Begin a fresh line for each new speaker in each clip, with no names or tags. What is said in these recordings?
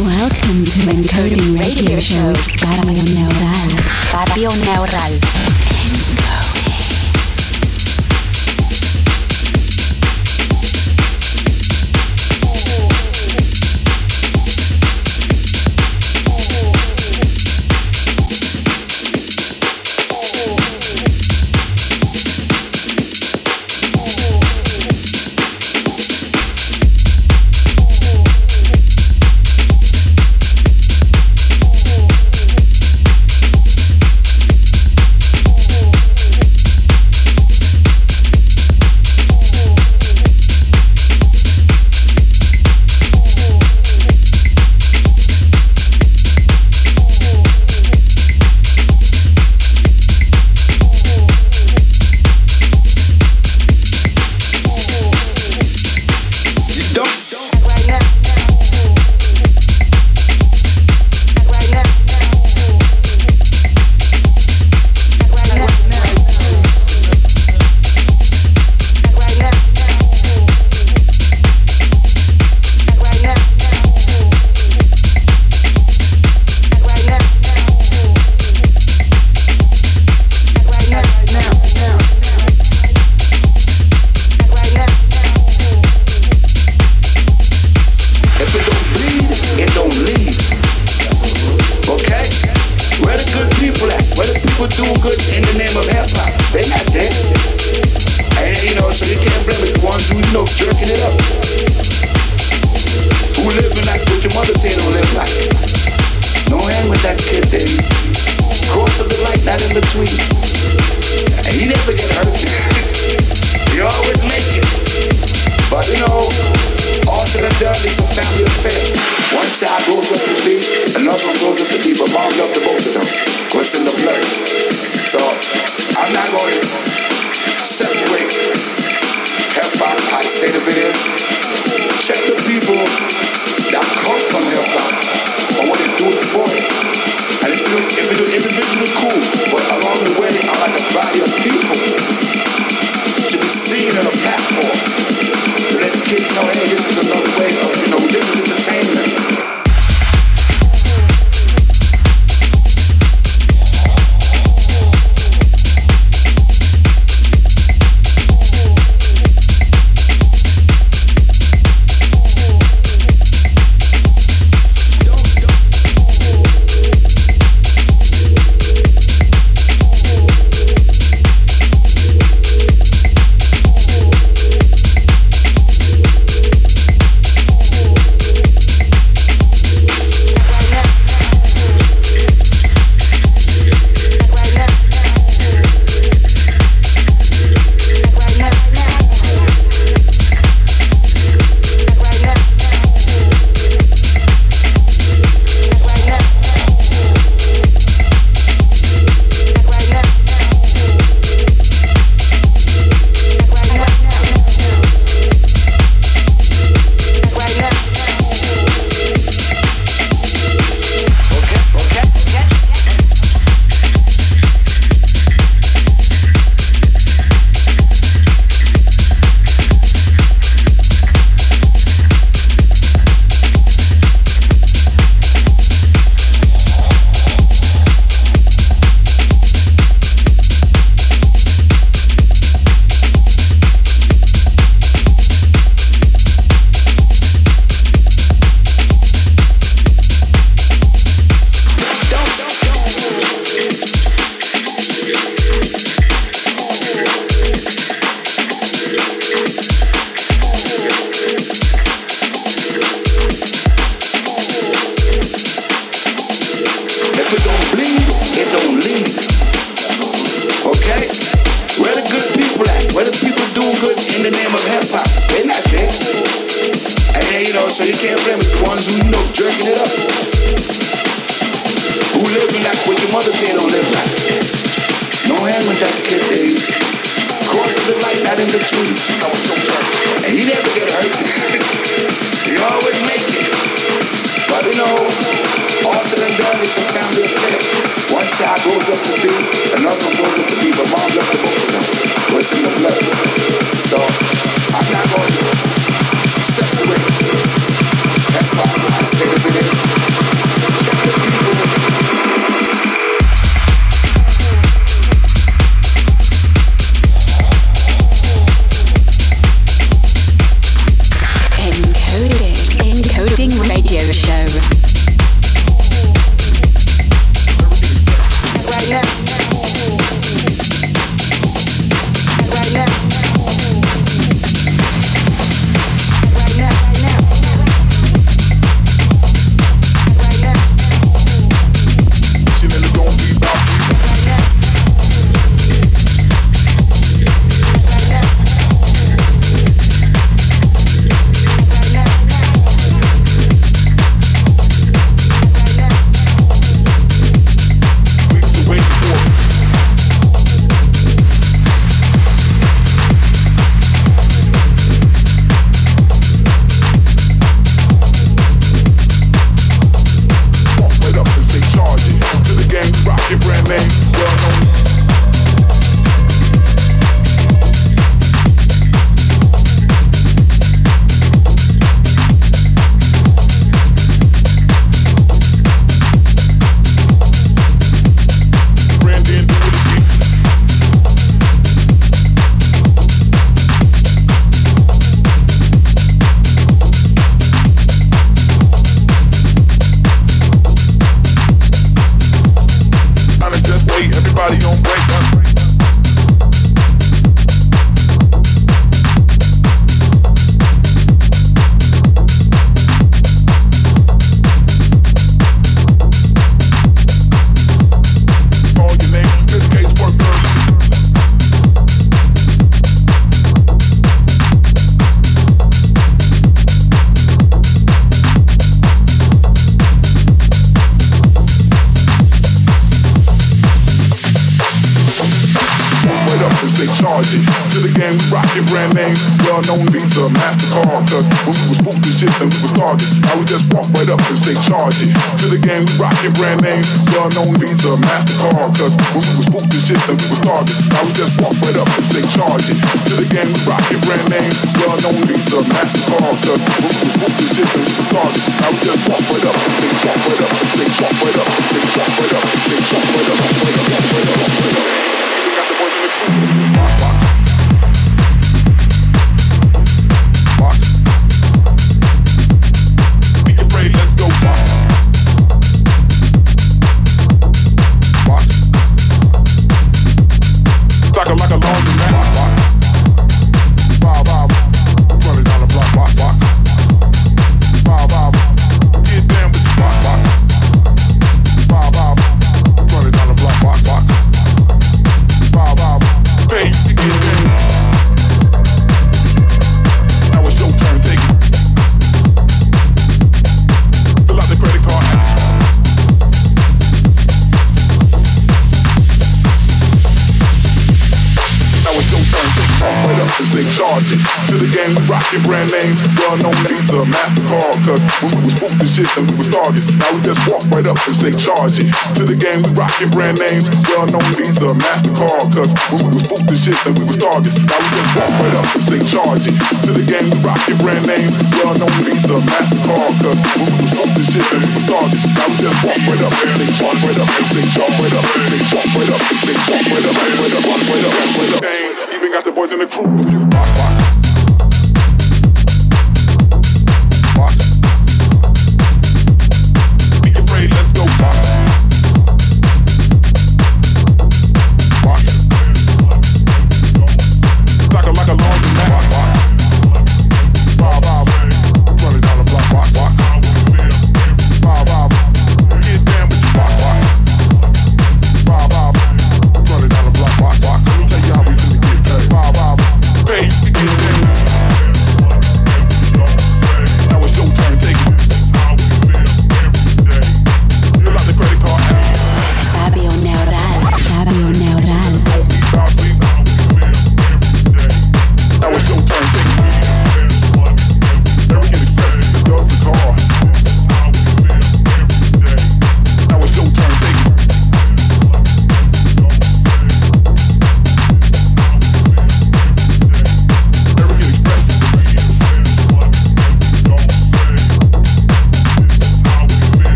Welcome to the Encoding Radio Show Fabio Neural.
Fabio Neural.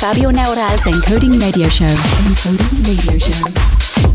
Fabio Encoding Radio Show.
Encoding Radio Show.